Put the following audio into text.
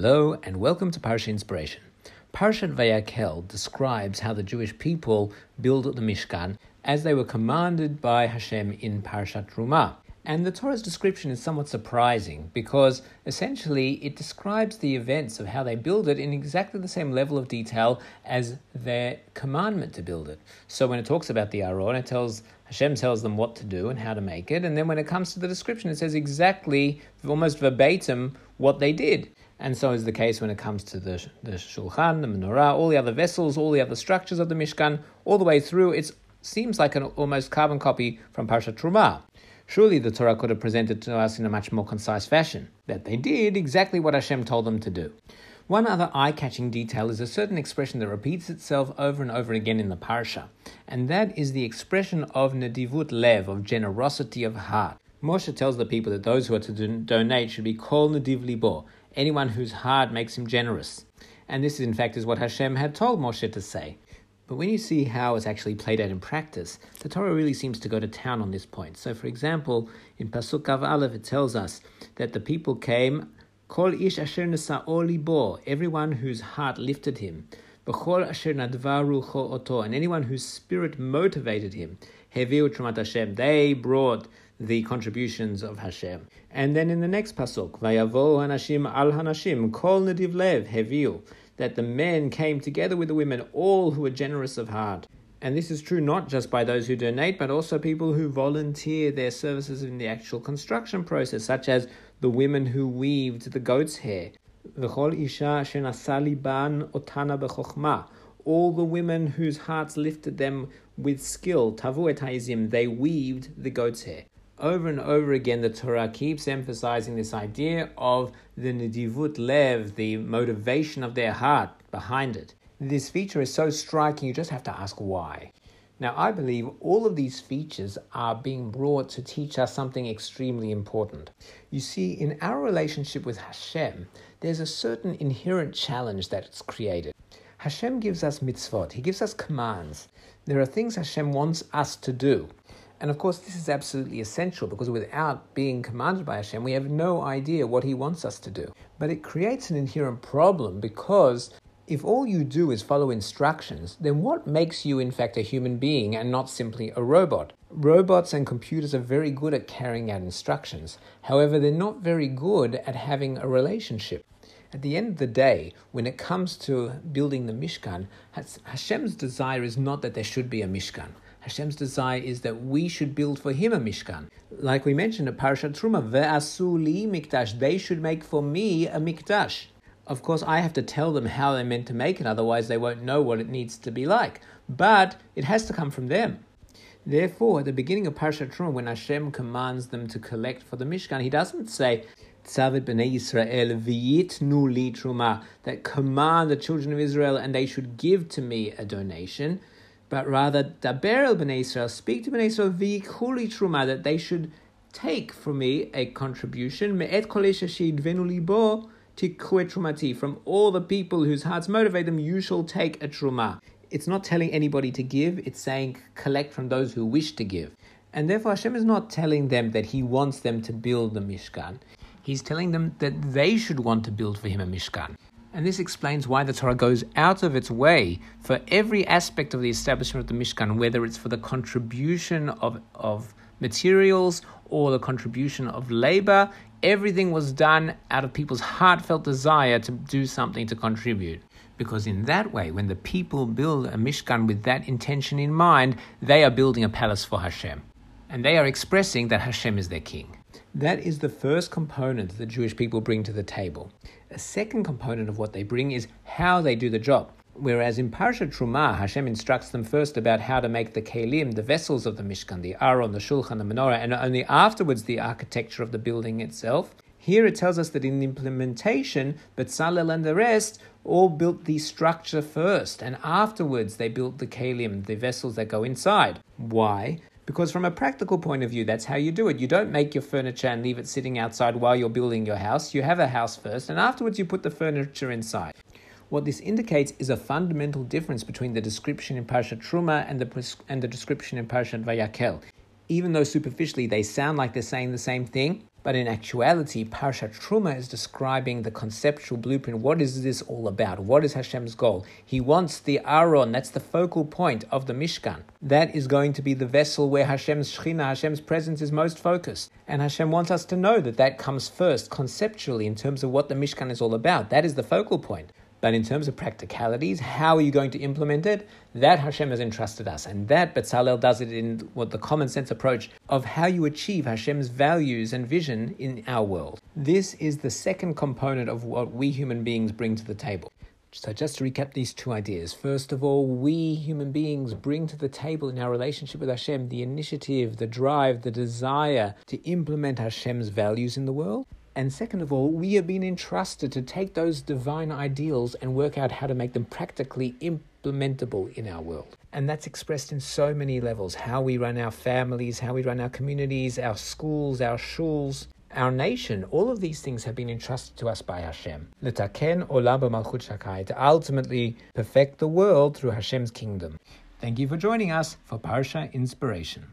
Hello and welcome to Parsha Inspiration. Parshat Vayakel describes how the Jewish people built the Mishkan as they were commanded by Hashem in Parshat Truma. And the Torah's description is somewhat surprising because essentially it describes the events of how they build it in exactly the same level of detail as their commandment to build it. So when it talks about the Aron, it tells Hashem tells them what to do and how to make it, and then when it comes to the description, it says exactly, almost verbatim, what they did. And so is the case when it comes to the, the Shulchan, the Menorah, all the other vessels, all the other structures of the Mishkan, all the way through. It seems like an almost carbon copy from Parshat Trumah. Surely the Torah could have presented to us in a much more concise fashion, that they did exactly what Hashem told them to do. One other eye catching detail is a certain expression that repeats itself over and over again in the parsha, and that is the expression of nedivut lev, of generosity of heart. Moshe tells the people that those who are to donate should be called nediv libo, anyone whose heart makes him generous. And this, is, in fact, is what Hashem had told Moshe to say. But when you see how it's actually played out in practice, the Torah really seems to go to town on this point. So, for example, in Pasuk Av Aleph, it tells us that the people came Kol ish asher libo, everyone whose heart lifted him. B'chol asher nadvaru oto, and anyone whose spirit motivated him. Trumat Hashem, they brought the contributions of Hashem. And then in the next pasuk, vayavo hanashim al hanashim, kol nediv lev heviu, that the men came together with the women, all who were generous of heart. And this is true not just by those who donate, but also people who volunteer their services in the actual construction process, such as the women who weaved the goat's hair. V'chol isha shenasaliban otana b'chokhmah. All the women whose hearts lifted them with skill, tavu they weaved the goat's hair. Over and over again, the Torah keeps emphasizing this idea of the nedivut lev, the motivation of their heart behind it. This feature is so striking, you just have to ask why. Now, I believe all of these features are being brought to teach us something extremely important. You see, in our relationship with Hashem, there's a certain inherent challenge that's created. Hashem gives us mitzvot, He gives us commands. There are things Hashem wants us to do. And of course, this is absolutely essential because without being commanded by Hashem, we have no idea what He wants us to do. But it creates an inherent problem because if all you do is follow instructions, then what makes you, in fact, a human being and not simply a robot? Robots and computers are very good at carrying out instructions. However, they're not very good at having a relationship. At the end of the day, when it comes to building the Mishkan, Hashem's desire is not that there should be a Mishkan. Hashem's desire is that we should build for Him a Mishkan. Like we mentioned at Parashat Truma, Ve'asu li mikdash, they should make for me a mikdash. Of course, I have to tell them how they're meant to make it, otherwise, they won't know what it needs to be like. But it has to come from them. Therefore, at the beginning of Parashat Truma, when Hashem commands them to collect for the Mishkan, He doesn't say, Tzavet b'nei Yisrael v'yitnu li truma, that command the children of Israel and they should give to me a donation, but rather, daber el b'nei Yisrael, speak to b'nei Yisrael v'yikhuli truma, that they should take from me a contribution, me'et kol venu libo, trumati. From all the people whose hearts motivate them, you shall take a truma. It's not telling anybody to give, it's saying collect from those who wish to give. And therefore, Hashem is not telling them that He wants them to build the Mishkan. He's telling them that they should want to build for Him a Mishkan. And this explains why the Torah goes out of its way for every aspect of the establishment of the Mishkan, whether it's for the contribution of, of materials or the contribution of labor. Everything was done out of people's heartfelt desire to do something to contribute. Because in that way, when the people build a Mishkan with that intention in mind, they are building a palace for Hashem. And they are expressing that Hashem is their king. That is the first component the Jewish people bring to the table. A second component of what they bring is how they do the job. Whereas in Parshat Truma, Hashem instructs them first about how to make the kelim, the vessels of the Mishkan, the Aron, the Shulchan, the Menorah, and only afterwards the architecture of the building itself. Here it tells us that in the implementation, Betzalel and the rest all built the structure first, and afterwards they built the kelim, the vessels that go inside. Why? Because from a practical point of view, that's how you do it. You don't make your furniture and leave it sitting outside while you're building your house. You have a house first, and afterwards you put the furniture inside. What this indicates is a fundamental difference between the description in Parshat Truma and the, and the description in Parshat Vayakel. Even though superficially they sound like they're saying the same thing, But in actuality, Parshat Truma is describing the conceptual blueprint. What is this all about? What is Hashem's goal? He wants the Aron, that's the focal point of the Mishkan. That is going to be the vessel where Hashem's Shechina, Hashem's presence is most focused. And Hashem wants us to know that that comes first conceptually in terms of what the Mishkan is all about. That is the focal point. But in terms of practicalities, how are you going to implement it? That Hashem has entrusted us. And that Betzalel does it in what the common sense approach of how you achieve Hashem's values and vision in our world. This is the second component of what we human beings bring to the table. So, just to recap these two ideas. First of all, we human beings bring to the table in our relationship with Hashem the initiative, the drive, the desire to implement Hashem's values in the world. And second of all, we have been entrusted to take those divine ideals and work out how to make them practically implementable in our world. And that's expressed in so many levels how we run our families, how we run our communities, our schools, our shuls, our nation. All of these things have been entrusted to us by Hashem. Letaken olam b'malchut shakai, to ultimately perfect the world through Hashem's kingdom. Thank you for joining us for Parsha Inspiration.